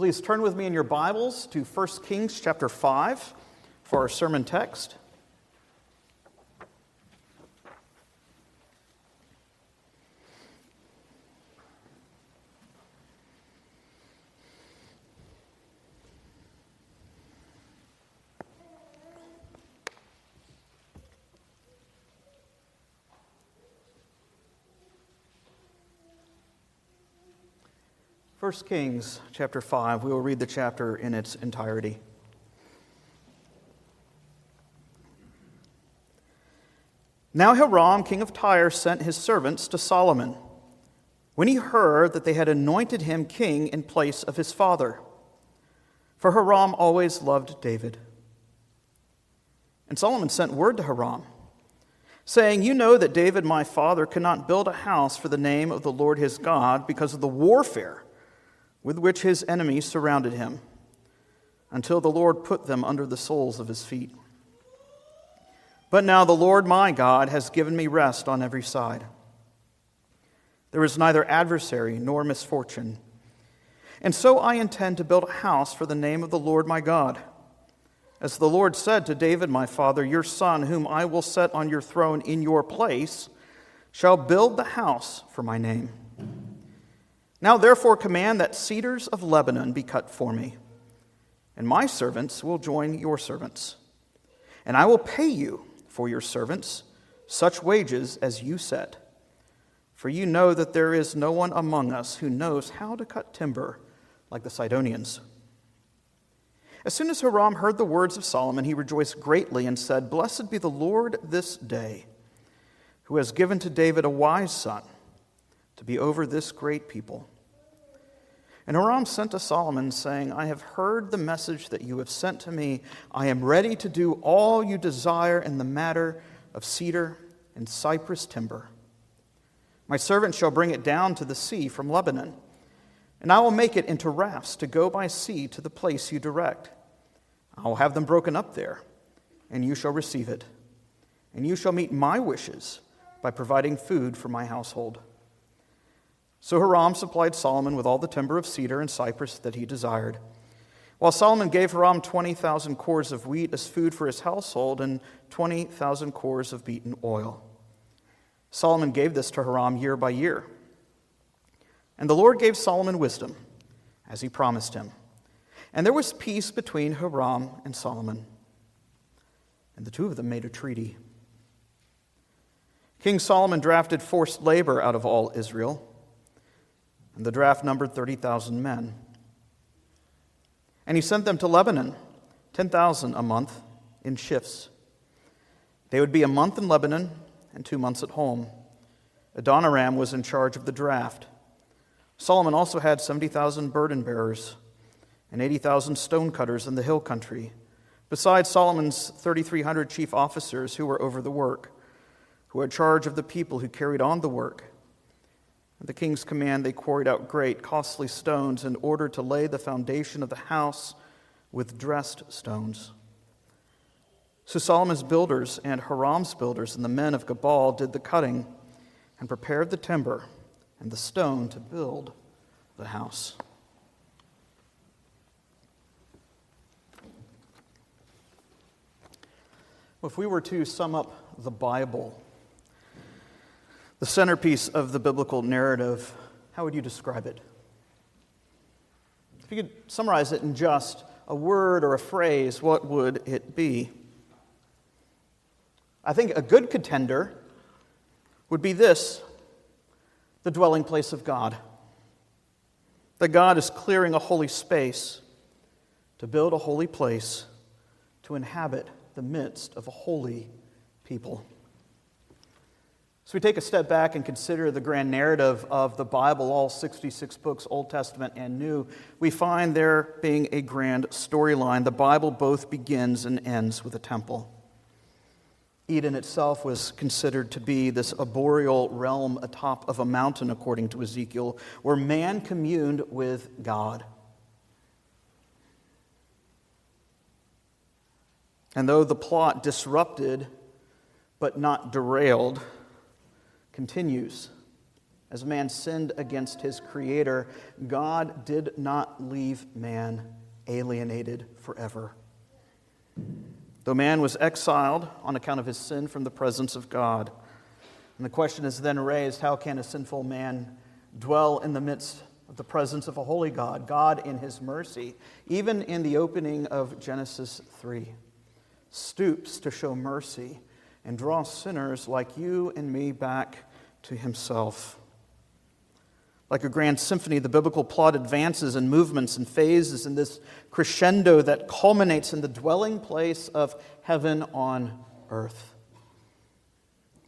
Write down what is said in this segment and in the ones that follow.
Please turn with me in your Bibles to 1 Kings chapter 5 for our sermon text. 1 Kings chapter 5. We will read the chapter in its entirety. Now Hiram, king of Tyre, sent his servants to Solomon when he heard that they had anointed him king in place of his father. For Hiram always loved David. And Solomon sent word to Hiram, saying, You know that David my father cannot build a house for the name of the Lord his God because of the warfare with which his enemies surrounded him, until the Lord put them under the soles of his feet. But now the Lord my God has given me rest on every side. There is neither adversary nor misfortune. And so I intend to build a house for the name of the Lord my God. As the Lord said to David my father, Your son, whom I will set on your throne in your place, shall build the house for my name. Now, therefore, command that cedars of Lebanon be cut for me, and my servants will join your servants. And I will pay you for your servants such wages as you set. For you know that there is no one among us who knows how to cut timber like the Sidonians. As soon as Hiram heard the words of Solomon, he rejoiced greatly and said, Blessed be the Lord this day, who has given to David a wise son to be over this great people. And Hiram sent to Solomon, saying, I have heard the message that you have sent to me. I am ready to do all you desire in the matter of cedar and cypress timber. My servant shall bring it down to the sea from Lebanon, and I will make it into rafts to go by sea to the place you direct. I will have them broken up there, and you shall receive it. And you shall meet my wishes by providing food for my household. So Hiram supplied Solomon with all the timber of cedar and cypress that he desired. While Solomon gave Hiram 20,000 cors of wheat as food for his household and 20,000 cors of beaten oil. Solomon gave this to Hiram year by year. And the Lord gave Solomon wisdom, as he promised him. And there was peace between Hiram and Solomon. And the two of them made a treaty. King Solomon drafted forced labor out of all Israel and the draft numbered 30,000 men. And he sent them to Lebanon, 10,000 a month, in shifts. They would be a month in Lebanon and two months at home. Adoniram was in charge of the draft. Solomon also had 70,000 burden bearers and 80,000 stone cutters in the hill country, besides Solomon's 3,300 chief officers who were over the work, who had charge of the people who carried on the work at the king's command, they quarried out great, costly stones in order to lay the foundation of the house with dressed stones. So Solomon's builders and Hiram's builders and the men of Gebal did the cutting and prepared the timber and the stone to build the house. If we were to sum up the Bible, the centerpiece of the biblical narrative, how would you describe it? If you could summarize it in just a word or a phrase, what would it be? I think a good contender would be this the dwelling place of God. That God is clearing a holy space to build a holy place to inhabit the midst of a holy people. So we take a step back and consider the grand narrative of the Bible, all 66 books, Old Testament and New. We find there being a grand storyline. The Bible both begins and ends with a temple. Eden itself was considered to be this arboreal realm atop of a mountain, according to Ezekiel, where man communed with God. And though the plot disrupted but not derailed, continues. as man sinned against his Creator, God did not leave man alienated forever. Though man was exiled on account of his sin from the presence of God, and the question is then raised how can a sinful man dwell in the midst of the presence of a holy God, God in his mercy, even in the opening of Genesis 3, stoops to show mercy and draw sinners like you and me back to himself. Like a grand symphony, the biblical plot advances in movements and phases in this crescendo that culminates in the dwelling place of heaven on earth.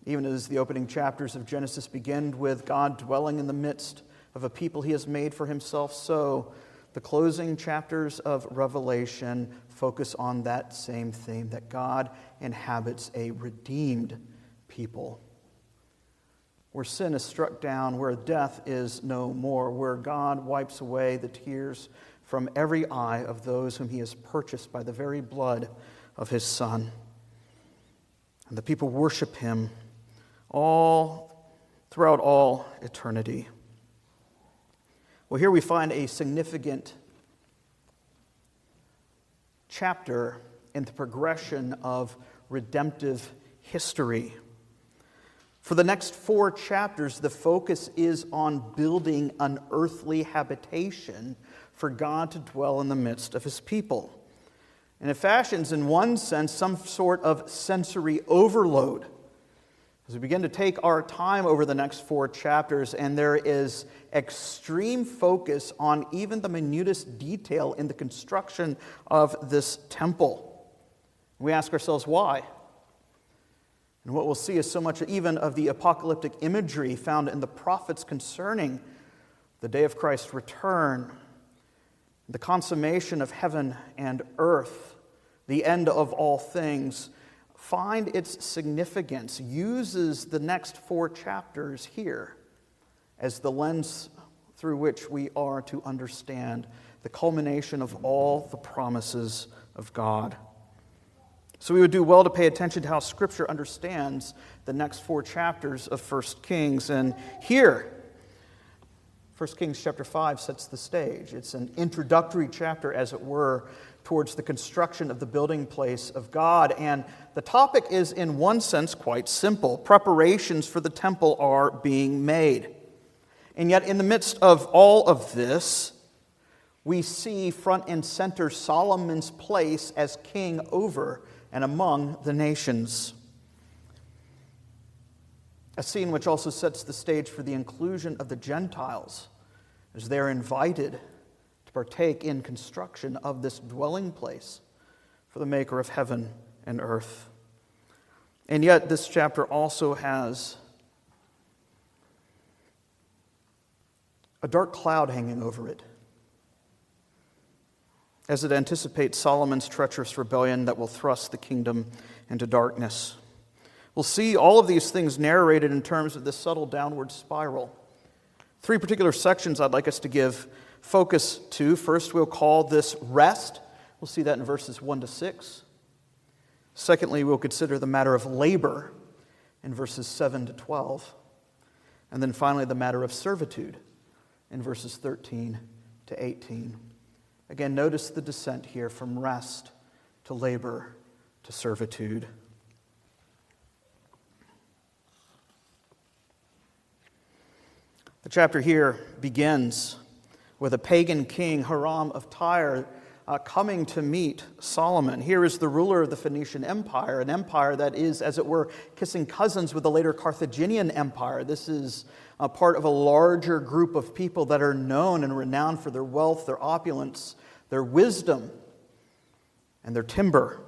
Even as the opening chapters of Genesis begin with God dwelling in the midst of a people he has made for himself, so the closing chapters of Revelation focus on that same theme that God inhabits a redeemed people where sin is struck down, where death is no more, where God wipes away the tears from every eye of those whom he has purchased by the very blood of his Son. And the people worship him all throughout all eternity. Well, here we find a significant chapter in the progression of redemptive history. For the next four chapters, the focus is on building an earthly habitation for God to dwell in the midst of his people. And it fashions, in one sense, some sort of sensory overload. As we begin to take our time over the next four chapters, and there is extreme focus on even the minutest detail in the construction of this temple. We ask ourselves why? And what we'll see is so much even of the apocalyptic imagery found in the prophets concerning the day of Christ's return, the consummation of heaven and earth, the end of all things, find its significance, uses the next four chapters here as the lens through which we are to understand the culmination of all the promises of God. So we would do well to pay attention to how Scripture understands the next four chapters of 1 Kings. And here, 1 Kings chapter 5 sets the stage. It's an introductory chapter, as it were, towards the construction of the building place of God. And the topic is, in one sense, quite simple. Preparations for the temple are being made. And yet, in the midst of all of this, we see front and center Solomon's place as king over and among the nations. A scene which also sets the stage for the inclusion of the Gentiles as they're invited to partake in construction of this dwelling place for the maker of heaven and earth. And yet, this chapter also has a dark cloud hanging over it as it anticipates Solomon's treacherous rebellion that will thrust the kingdom into darkness. We'll see all of these things narrated in terms of this subtle downward spiral. Three particular sections I'd like us to give focus to. First, we'll call this rest. We'll see that in verses 1 to 6. Secondly, we'll consider the matter of labor in verses 7 to 12. And then finally, the matter of servitude in verses 13 to 18. Again, notice the descent here from rest to labor to servitude. The chapter here begins with a pagan king, Hiram of Tyre, uh, coming to meet Solomon. Here is the ruler of the Phoenician Empire, an empire that is, as it were, kissing cousins with the later Carthaginian Empire. This is a part of a larger group of people that are known and renowned for their wealth, their opulence, their wisdom, and their timber.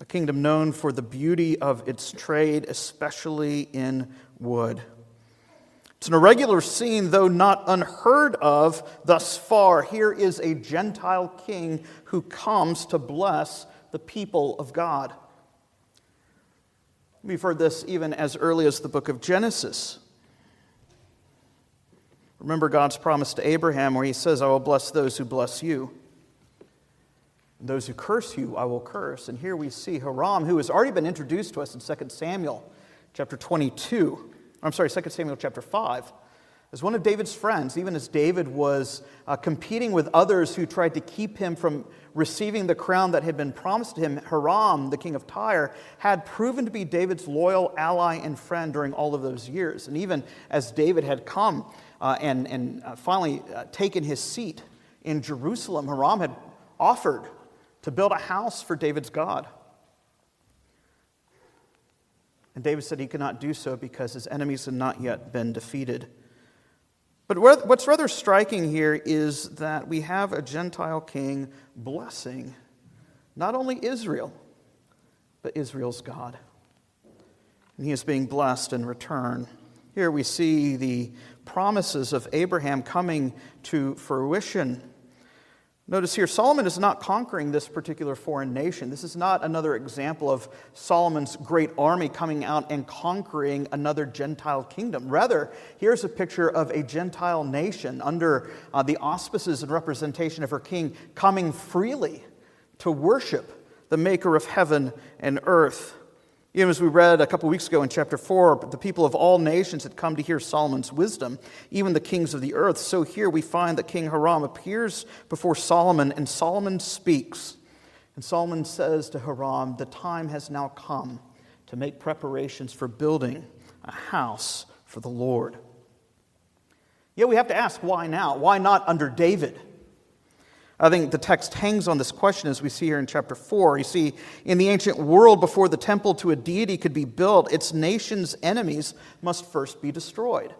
A kingdom known for the beauty of its trade, especially in wood. It's an irregular scene, though not unheard of thus far. Here is a Gentile king who comes to bless the people of God. We've heard this even as early as the book of Genesis. Remember God's promise to Abraham where he says, I will bless those who bless you. And those who curse you, I will curse. And here we see Hiram, who has already been introduced to us in 2 Samuel chapter 22. I'm sorry, 2 Samuel chapter 5, as one of David's friends, even as David was uh, competing with others who tried to keep him from receiving the crown that had been promised to him, Hiram, the king of Tyre, had proven to be David's loyal ally and friend during all of those years. And even as David had come uh, and, and uh, finally uh, taken his seat in Jerusalem, Hiram had offered to build a house for David's God. And David said he could not do so because his enemies had not yet been defeated. But what's rather striking here is that we have a Gentile king blessing not only Israel, but Israel's God. And he is being blessed in return. Here we see the promises of Abraham coming to fruition. Notice here, Solomon is not conquering this particular foreign nation. This is not another example of Solomon's great army coming out and conquering another Gentile kingdom. Rather, here's a picture of a Gentile nation under uh, the auspices and representation of her king coming freely to worship the maker of heaven and earth. Even as we read a couple weeks ago in chapter 4, the people of all nations had come to hear Solomon's wisdom, even the kings of the earth. So here we find that King Hiram appears before Solomon, and Solomon speaks. And Solomon says to Hiram, The time has now come to make preparations for building a house for the Lord. Yet we have to ask, why now? Why not under David? I think the text hangs on this question as we see here in chapter 4. You see, in the ancient world, before the temple to a deity could be built, its nation's enemies must first be destroyed.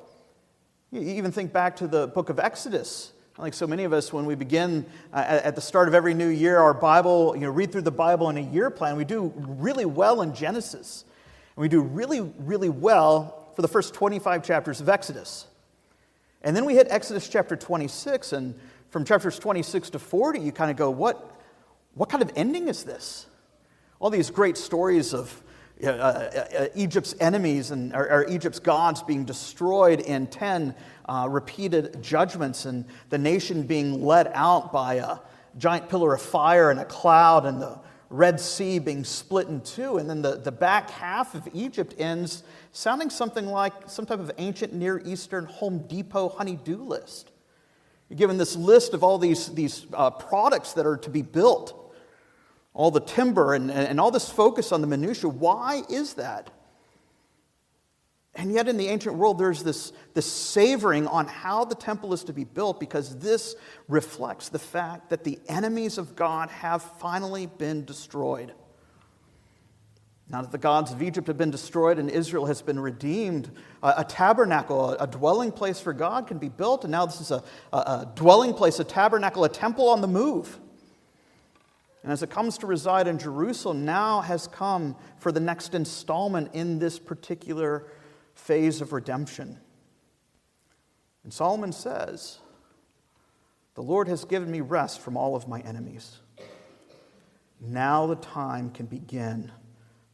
You even think back to the book of Exodus. Like so many of us, when we begin uh, at the start of every new year, our Bible, you know, read through the Bible in a year plan, we do really well in Genesis. And we do really, really well for the first 25 chapters of Exodus. And then we hit Exodus chapter 26, and from chapters 26 to 40, you kind of go, what, what kind of ending is this? All these great stories of uh, uh, uh, Egypt's enemies and or, or, Egypt's gods being destroyed in 10 uh, repeated judgments, and the nation being led out by a giant pillar of fire and a cloud, and the Red Sea being split in two. And then the, the back half of Egypt ends sounding something like some type of ancient Near Eastern Home Depot honey-do list. You're given this list of all these, these uh, products that are to be built, all the timber and, and all this focus on the minutiae. Why is that? And yet, in the ancient world, there's this, this savoring on how the temple is to be built because this reflects the fact that the enemies of God have finally been destroyed. Now that the gods of Egypt have been destroyed and Israel has been redeemed, a, tabernacle, a, dwelling place for God can be built, and now this is a, a dwelling place, a tabernacle, a temple on the move. And as it comes to reside in Jerusalem, now has come for the next installment in this particular phase of redemption. And Solomon says, The Lord has given me rest from all of my enemies. Now the time can begin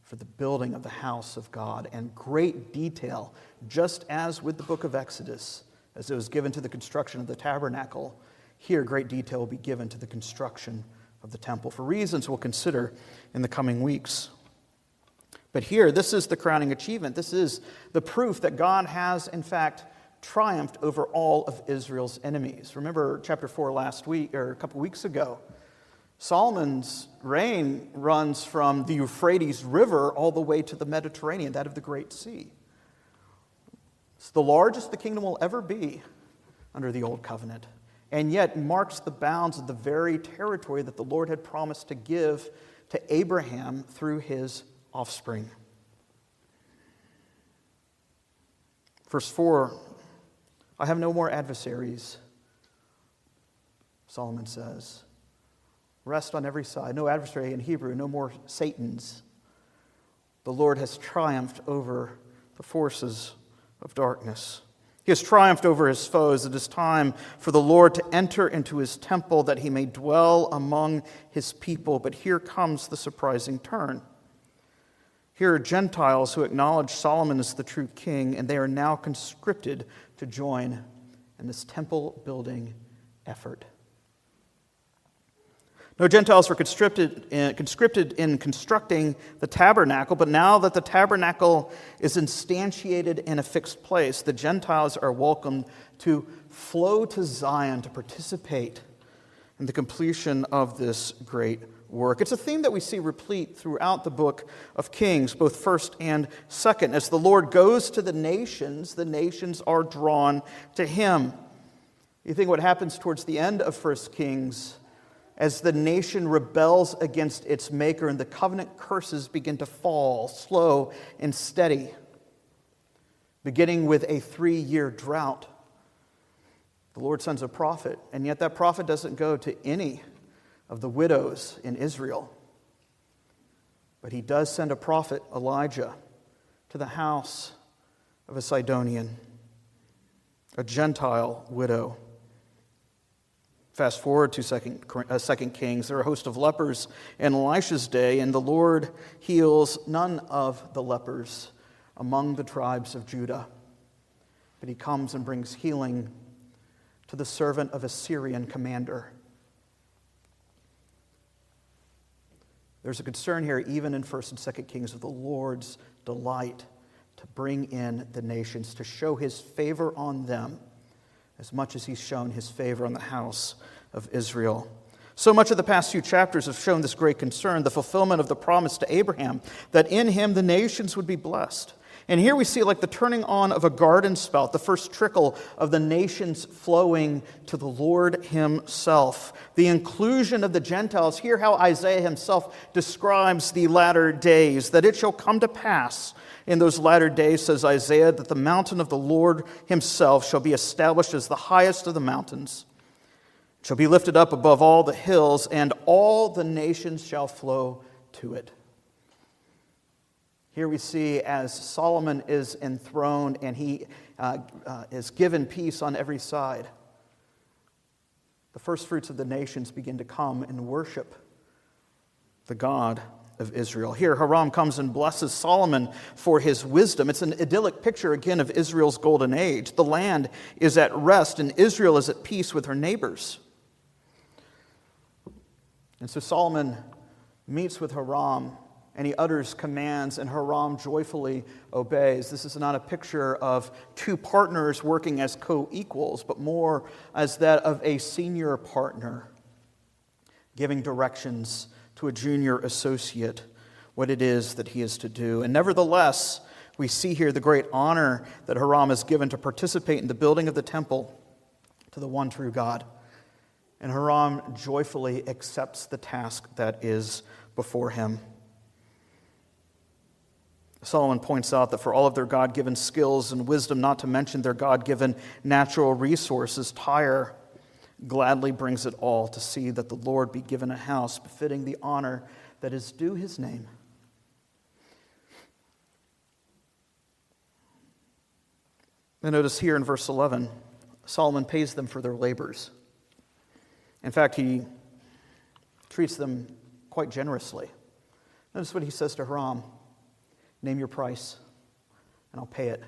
for the building of the house of God, and great detail, just as with the book of Exodus, as it was given to the construction of the tabernacle, here great detail will be given to the construction of the temple for reasons we'll consider in the coming weeks. But here, this is the crowning achievement. This is the proof that God has, in fact, triumphed over all of Israel's enemies. Remember chapter 4 last week, or a couple weeks ago. Solomon's reign runs from the Euphrates River all the way to the Mediterranean, that of the Great Sea. It's the largest the kingdom will ever be under the Old Covenant, and yet marks the bounds of the very territory that the Lord had promised to give to Abraham through his offspring. Verse 4 I have no more adversaries, Solomon says rest on every side. No adversary in Hebrew, no more Satans. The Lord has triumphed over the forces of darkness. He has triumphed over his foes. It is time for the Lord to enter into his temple that he may dwell among his people. But here comes the surprising turn. Here are Gentiles who acknowledge Solomon as the true king, and they are now conscripted to join in this temple building effort. No Gentiles were conscripted in, conscripted in constructing the tabernacle, but now that the tabernacle is instantiated in a fixed place, the Gentiles are welcomed to flow to Zion to participate in the completion of this great work. It's a theme that we see replete throughout the book of Kings, both first and second. As the Lord goes to the nations, the nations are drawn to him. You think what happens towards the end of First Kings as the nation rebels against its maker and the covenant curses begin to fall slow and steady, beginning with a three year drought. The Lord sends a prophet, and yet that prophet doesn't go to any of the widows in Israel. But he does send a prophet, Elijah, to the house of a Sidonian, a Gentile widow. Fast forward to Second, uh, Second Kings. There are a host of lepers in Elisha's day, and the Lord heals none of the lepers among the tribes of Judah. But he comes and brings healing to the servant of a Syrian commander. There's a concern here, even in 1st and 2nd Kings, of the Lord's delight to bring in the nations, to show his favor on them as much as he's shown his favor on the house of Israel. So much of the past few chapters have shown this great concern, the fulfillment of the promise to Abraham, that in him the nations would be blessed. And here we see like the turning on of a garden spout, the first trickle of the nations flowing to the Lord Himself. The inclusion of the Gentiles. Hear how Isaiah himself describes the latter days, that it shall come to pass in those latter days, says Isaiah, that the mountain of the Lord himself shall be established as the highest of the mountains, shall be lifted up above all the hills, and all the nations shall flow to it. Here we see as Solomon is enthroned and he uh, uh, is given peace on every side, the first fruits of the nations begin to come and worship the God of Israel. Here, Hiram comes and blesses Solomon for his wisdom. It's an idyllic picture again of Israel's golden age. The land is at rest, and Israel is at peace with her neighbors. And so Solomon meets with Hiram and he utters commands, and Hiram joyfully obeys. This is not a picture of two partners working as co equals, but more as that of a senior partner giving directions to a junior associate what it is that he is to do. And nevertheless, we see here the great honor that Hiram is given to participate in the building of the temple to the one true God. And Hiram joyfully accepts the task that is before him. Solomon points out that for all of their God given skills and wisdom, not to mention their God given natural resources, Tyre gladly brings it all to see that the Lord be given a house befitting the honor that is due his name. And notice here in verse 11, Solomon pays them for their labors. In fact, he treats them quite generously. Notice what he says to Hiram Name your price, and I'll pay it.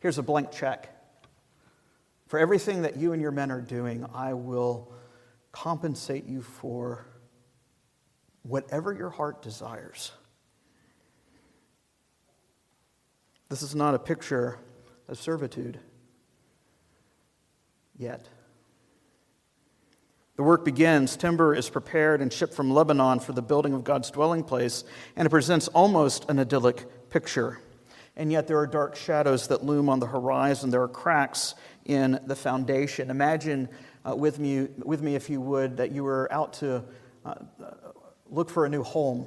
Here's a blank check. For everything that you and your men are doing, I will compensate you for whatever your heart desires. This is not a picture of servitude yet. The work begins, timber is prepared and shipped from Lebanon for the building of God's dwelling place, and it presents almost an idyllic picture. And yet there are dark shadows that loom on the horizon. There are cracks in the foundation. Imagine uh, with, me, with me, if you would, that you were out to uh, look for a new home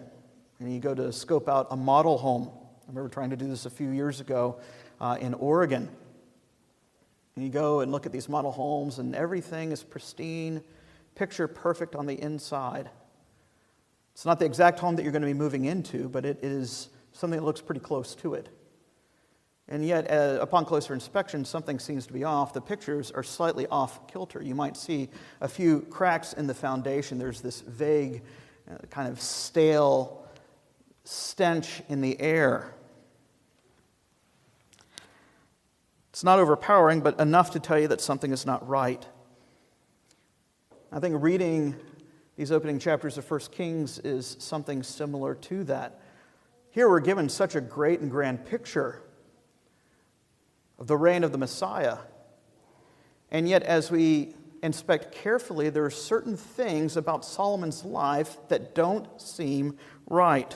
and you go to scope out a model home. I remember trying to do this a few years ago uh, in Oregon. And you go and look at these model homes, and everything is pristine, picture perfect on the inside. It's not the exact home that you're going to be moving into, but it is something that looks pretty close to it. And yet, uh, upon closer inspection, something seems to be off. The pictures are slightly off kilter. You might see a few cracks in the foundation. There's this vague, uh, kind of stale stench in the air. It's not overpowering, but enough to tell you that something is not right. I think reading These opening chapters of 1 Kings is something similar to that. Here we're given such a great and grand picture of the reign of the Messiah. And yet, as we inspect carefully, there are certain things about Solomon's life that don't seem right.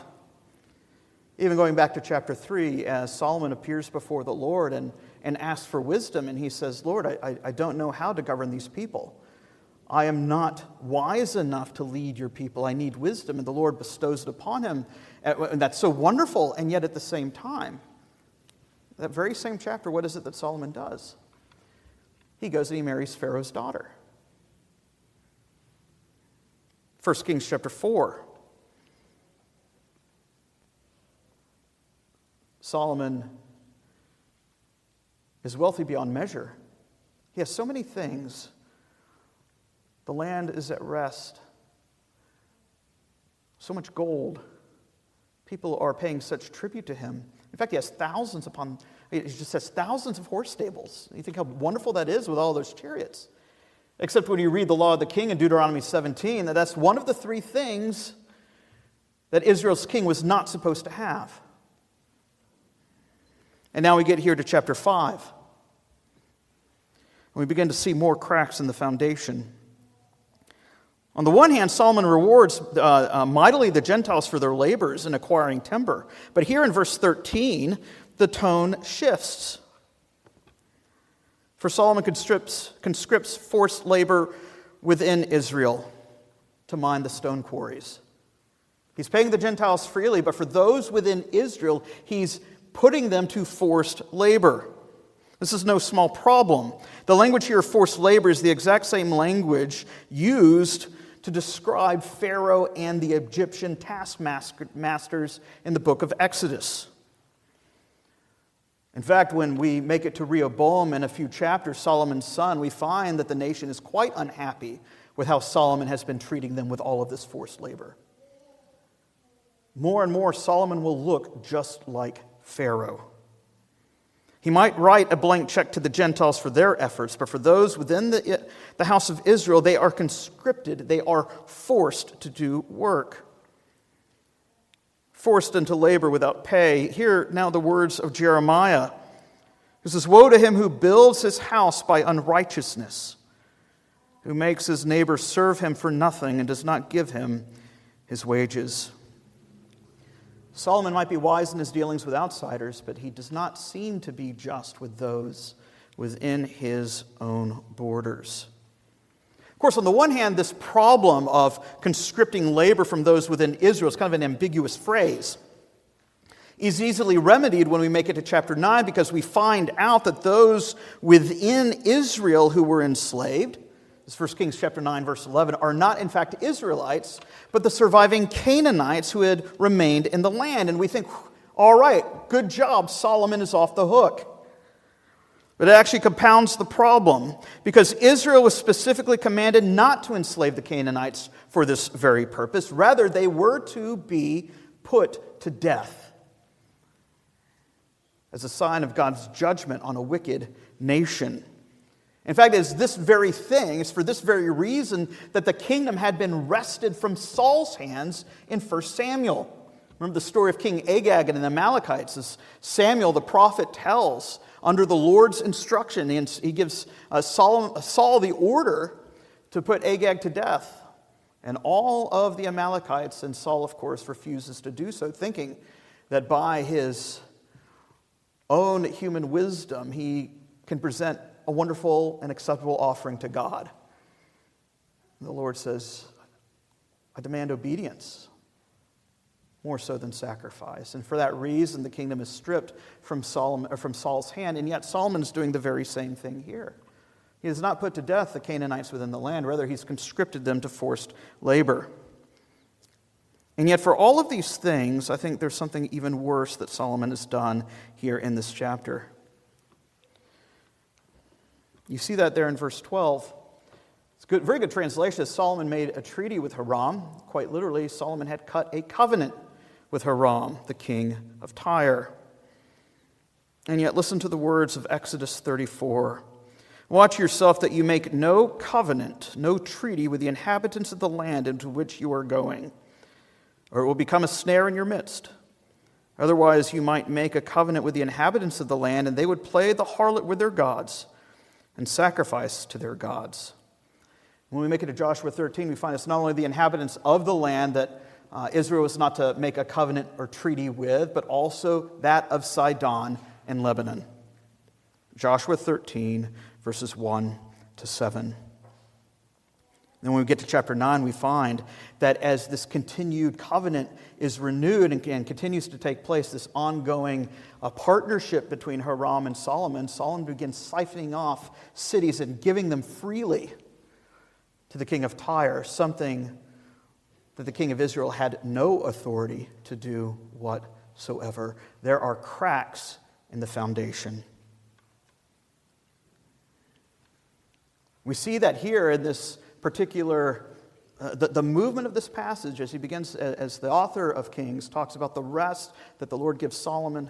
Even going back to chapter 3, as Solomon appears before the Lord and, and asks for wisdom, and he says, Lord, I, I don't know how to govern these people. I am not wise enough to lead your people. I need wisdom. And the Lord bestows it upon him. And that's so wonderful. And yet, at the same time, that very same chapter, what is it that Solomon does? He goes and he marries Pharaoh's daughter. 1 Kings chapter 4. Solomon is wealthy beyond measure. He has so many things. The land is at rest. So much gold. People are paying such tribute to him. In fact, he has thousands upon, he just has thousands of horse stables. You think how wonderful that is with all those chariots. Except when you read the law of the king in Deuteronomy 17, that that's one of the three things that Israel's king was not supposed to have. And now we get here to chapter 5. And we begin to see more cracks in the foundation. On the one hand, Solomon rewards uh, uh, mightily the Gentiles for their labors in acquiring timber. But here in verse 13, the tone shifts. For Solomon conscripts, conscripts forced labor within Israel to mine the stone quarries. He's paying the Gentiles freely, but for those within Israel, he's putting them to forced labor. This is no small problem. The language here, forced labor, is the exact same language used to describe Pharaoh and the Egyptian taskmasters in the book of Exodus. In fact, when we make it to Rehoboam in a few chapters, Solomon's son, we find that the nation is quite unhappy with how Solomon has been treating them with all of this forced labor. More and more, Solomon will look just like Pharaoh. He might write a blank check to the Gentiles for their efforts, but for those within the, the house of Israel, they are conscripted, they are forced to do work forced into labor without pay. Hear now the words of Jeremiah. He says, Woe to him who builds his house by unrighteousness, who makes his neighbor serve him for nothing and does not give him his wages. Solomon might be wise in his dealings with outsiders, but he does not seem to be just with those within his own borders. Of course, on the one hand, this problem of conscripting labor from those within Israel is kind of an ambiguous phrase. Is easily remedied when we make it to chapter 9 because we find out that those within Israel who were enslaved, this 1 Kings chapter 9 verse 11, are not in fact Israelites, but the surviving Canaanites who had remained in the land. And we think, all right, good job, Solomon is off the hook. But it actually compounds the problem because Israel was specifically commanded not to enslave the Canaanites for this very purpose. Rather, they were to be put to death as a sign of God's judgment on a wicked nation. In fact, it's this very thing, it's for this very reason that the kingdom had been wrested from Saul's hands in 1 Samuel. Remember the story of King Agag and the Amalekites, as Samuel the prophet tells under the Lord's instruction. He gives uh, Saul, Saul the order to put Agag to death. And all of the Amalekites, and Saul, of course, refuses to do so, thinking that by his own human wisdom, he can present a wonderful and acceptable offering to God. And the Lord says, I demand obedience more so than sacrifice. And for that reason, the kingdom is stripped from, Solomon, from Saul's hand. And yet, Solomon is doing the very same thing here. He has not put to death the Canaanites within the land, rather, he's conscripted them to forced labor. And yet, for all of these things, I think there's something even worse that Solomon has done here in this chapter. You see that there in verse 12. It's a good, very good translation. Solomon made a treaty with Hiram. Quite literally, Solomon had cut a covenant with Hiram, the king of Tyre. And yet, listen to the words of Exodus 34. Watch yourself that you make no covenant, no treaty with the inhabitants of the land into which you are going, or it will become a snare in your midst. Otherwise, you might make a covenant with the inhabitants of the land, and they would play the harlot with their gods and sacrifice to their gods. When we make it to Joshua 13, we find it's not only the inhabitants of the land that uh, Israel was not to make a covenant or treaty with, but also that of Sidon and Lebanon. Joshua 13, verses 1 to 7. Then when we get to chapter 9, we find that as this continued covenant is renewed and, and continues to take place, this ongoing uh, partnership between Hiram and Solomon, Solomon begins siphoning off cities and giving them freely to the king of Tyre, something that the king of Israel had no authority to do whatsoever. There are cracks in the foundation. We see that here in this particular, uh, the, the movement of this passage as he begins, as the author of Kings talks about the rest that the Lord gives Solomon,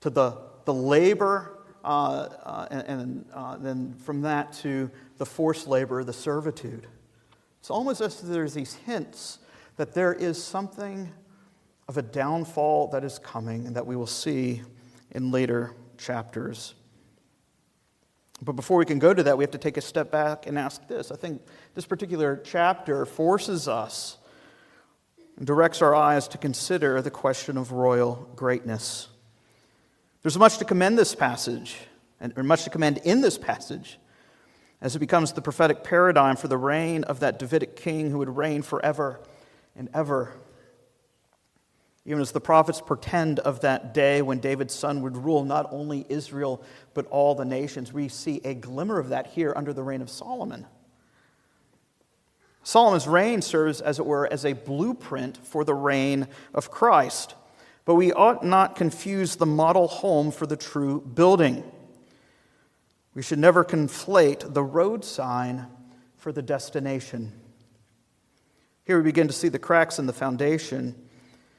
to the, the labor, uh, uh, and, and uh, then from that to the forced labor, the servitude. It's almost as if there's these hints that there is something of a downfall that is coming and that we will see in later chapters. But before we can go to that, we have to take a step back and ask this. I think this particular chapter forces us and directs our eyes to consider the question of royal greatness. There's much to commend this passage, and much to commend in this passage, as it becomes the prophetic paradigm for the reign of that Davidic king who would reign forever and ever. Even as the prophets pretend of that day when David's son would rule not only Israel, but all the nations, we see a glimmer of that here under the reign of Solomon. Solomon's reign serves, as it were, as a blueprint for the reign of Christ. But we ought not confuse the model home for the true building. We should never conflate the road sign for the destination. Here we begin to see the cracks in the foundation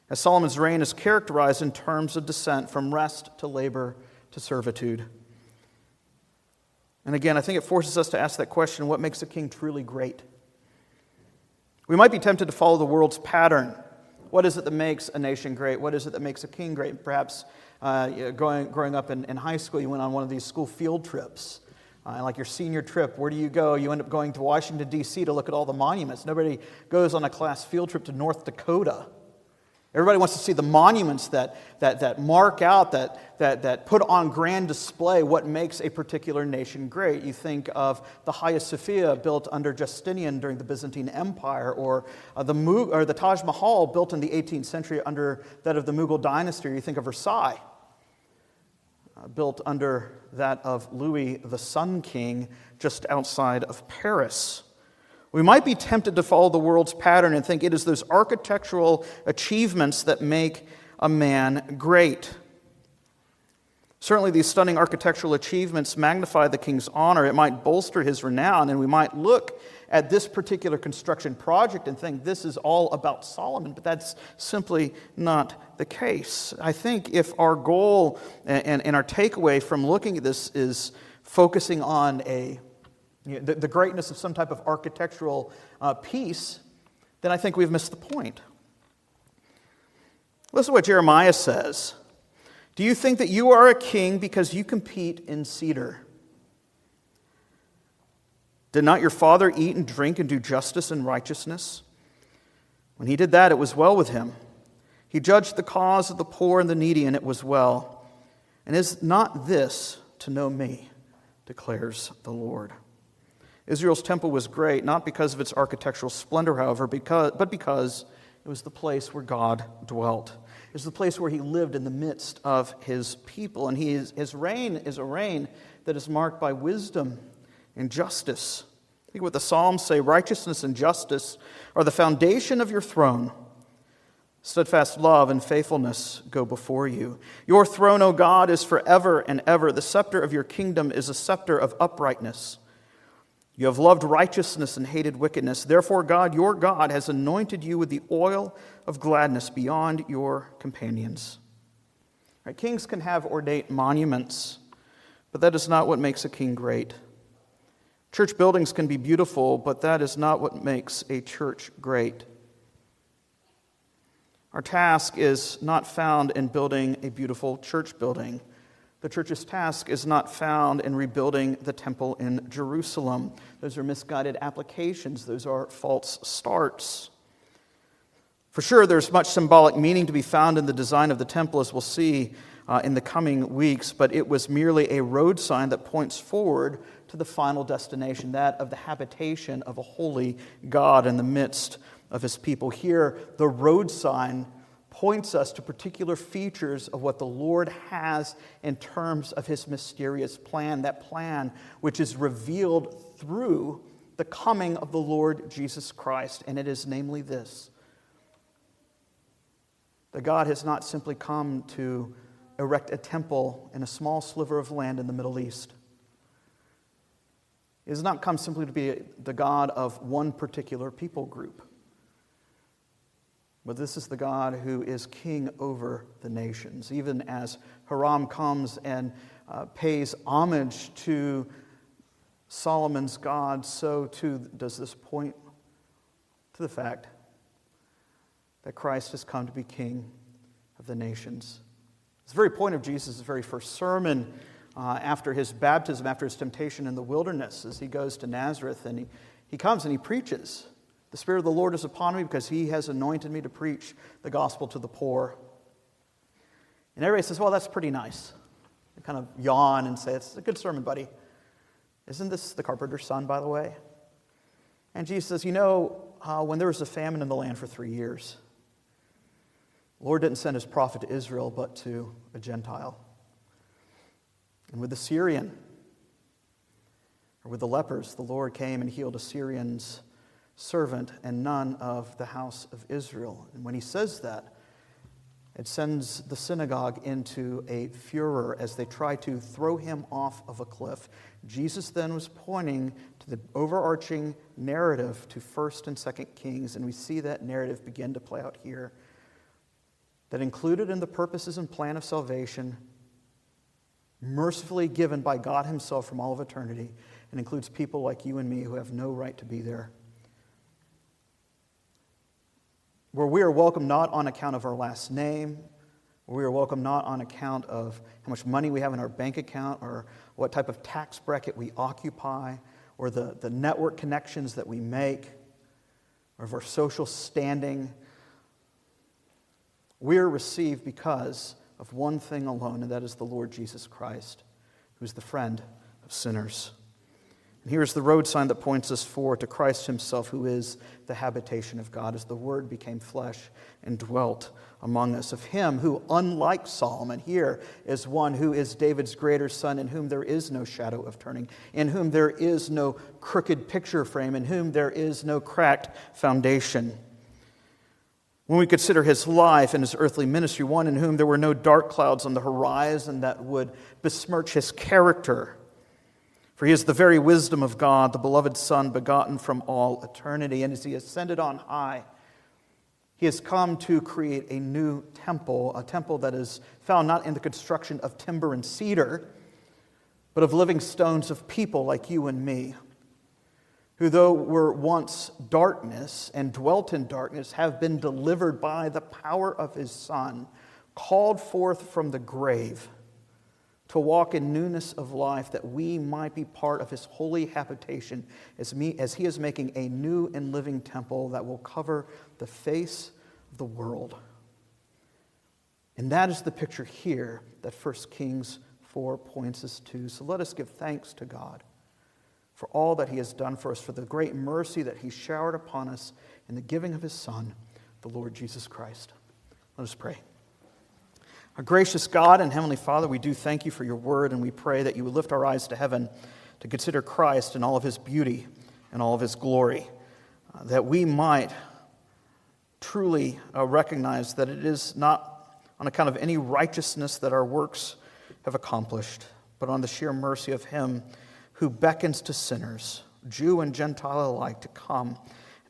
as Solomon's reign is characterized in terms of descent from rest to labor to servitude. And again, I think it forces us to ask that question what makes a king truly great? We might be tempted to follow the world's pattern. What is it that makes a nation great? What is it that makes a king great? Perhaps uh, growing, growing up in, in high school, you went on one of these school field trips. Uh, like your senior trip, where do you go? You end up going to Washington, D.C. to look at all the monuments. Nobody goes on a class field trip to North Dakota Everybody wants to see the monuments that, that, that mark out, that, that, that put on grand display what makes a particular nation great. You think of the Hagia Sophia built under Justinian during the Byzantine Empire, or, uh, the, or the Taj Mahal built in the 18th century under that of the Mughal dynasty. You think of Versailles, uh, built under that of Louis the Sun King just outside of Paris. We might be tempted to follow the world's pattern and think it is those architectural achievements that make a man great. Certainly, these stunning architectural achievements magnify the king's honor. It might bolster his renown, and we might look at this particular construction project and think this is all about Solomon, but that's simply not the case. I think if our goal and, and our takeaway from looking at this is focusing on a you know, the, the, greatness of some type of architectural uh, piece, then I think we've missed the point. Listen to what Jeremiah says. Do you think that you are a king because you compete in cedar? Did not your father eat and drink and do justice and righteousness? When he did that, it was well with him. He judged the cause of the poor and the needy, and it was well. And is not this to know me, declares the Lord? Israel's temple was great, not because of its architectural splendor, however, because, but because it was the place where God dwelt. It was the place where he lived in the midst of his people. And is, his reign is a reign that is marked by wisdom and justice. Think what the Psalms say righteousness and justice are the foundation of your throne. Steadfast love and faithfulness go before you. Your throne, O God, is forever and ever. The scepter of your kingdom is a scepter of uprightness. You have loved righteousness and hated wickedness. Therefore, God, your God, has anointed you with the oil of gladness beyond your companions. Right, kings can have ornate monuments, but that is not what makes a king great. Church buildings can be beautiful, but that is not what makes a church great. Our task is not found in building a beautiful church building. The church's task is not found in rebuilding the temple in Jerusalem. Those are misguided applications, those are false starts. For sure, there's much symbolic meaning to be found in the design of the temple, as we'll see uh, in the coming weeks, but it was merely a road sign that points forward to the final destination, that of the habitation of a holy God in the midst of his people. Here, the road sign points us to particular features of what the Lord has in terms of his mysterious plan, that plan which is revealed through the coming of the Lord Jesus Christ. And it is namely this that God has not simply come to erect a temple in a small sliver of land in the Middle East. He has not come simply to be the God of one particular people group. But this is the God who is king over the nations. Even as Hiram comes and uh, pays homage to Solomon's God, so too does this point to the fact that Christ has come to be king of the nations. It's the very point of Jesus' very first sermon uh, after his baptism, after his temptation in the wilderness, as he goes to Nazareth and he, he comes and he preaches. The Spirit of the Lord is upon me because He has anointed me to preach the gospel to the poor. And everybody says, Well, that's pretty nice. They kind of yawn and say, It's a good sermon, buddy. Isn't this the carpenter's son, by the way? And Jesus says, You know, uh, when there was a famine in the land for three years, the Lord didn't send his prophet to Israel, but to a Gentile. And with the Syrian, or with the lepers, the Lord came and healed a Syrian's servant and none of the house of Israel. And when he says that, it sends the synagogue into a furor as they try to throw him off of a cliff. Jesus then was pointing to the overarching narrative to 1st and 2nd Kings, and we see that narrative begin to play out here. That included in the purposes and plan of salvation, mercifully given by God Himself from all of eternity, and includes people like you and me who have no right to be there. Where we are welcome not on account of our last name, where we are welcome not on account of how much money we have in our bank account or what type of tax bracket we occupy or the, the network connections that we make or of our social standing. We are received because of one thing alone, and that is the Lord Jesus Christ, who is the friend of sinners. And here's the road sign that points us forward to Christ Himself, who is the habitation of God, as the Word became flesh and dwelt among us. Of Him who, unlike Solomon, here is one who is David's greater son, in whom there is no shadow of turning, in whom there is no crooked picture frame, in whom there is no cracked foundation. When we consider his life and his earthly ministry, one in whom there were no dark clouds on the horizon that would besmirch his character for he is the very wisdom of God, the beloved Son, begotten from all eternity. And as he ascended on high, he has come to create a new temple, a temple that is found not in the construction of timber and cedar, but of living stones of people like you and me, who, though were once darkness and dwelt in darkness, have been delivered by the power of his Son, called forth from the grave to walk in newness of life, that we might be part of his holy habitation as, me, as he is making a new and living temple that will cover the face of the world. And that is the picture here that 1 Kings 4 points us to. So let us give thanks to God for all that he has done for us, for the great mercy that he showered upon us in the giving of his Son, the Lord Jesus Christ. Let us pray. Our gracious God and Heavenly Father, we do thank you for your word, and we pray that you would lift our eyes to heaven to consider Christ and all of his beauty and all of his glory, uh, that we might truly uh, recognize that it is not on account of any righteousness that our works have accomplished, but on the sheer mercy of him who beckons to sinners, Jew and Gentile alike, to come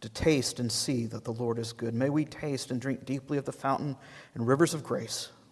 to taste and see that the Lord is good. May we taste and drink deeply of the fountain and rivers of grace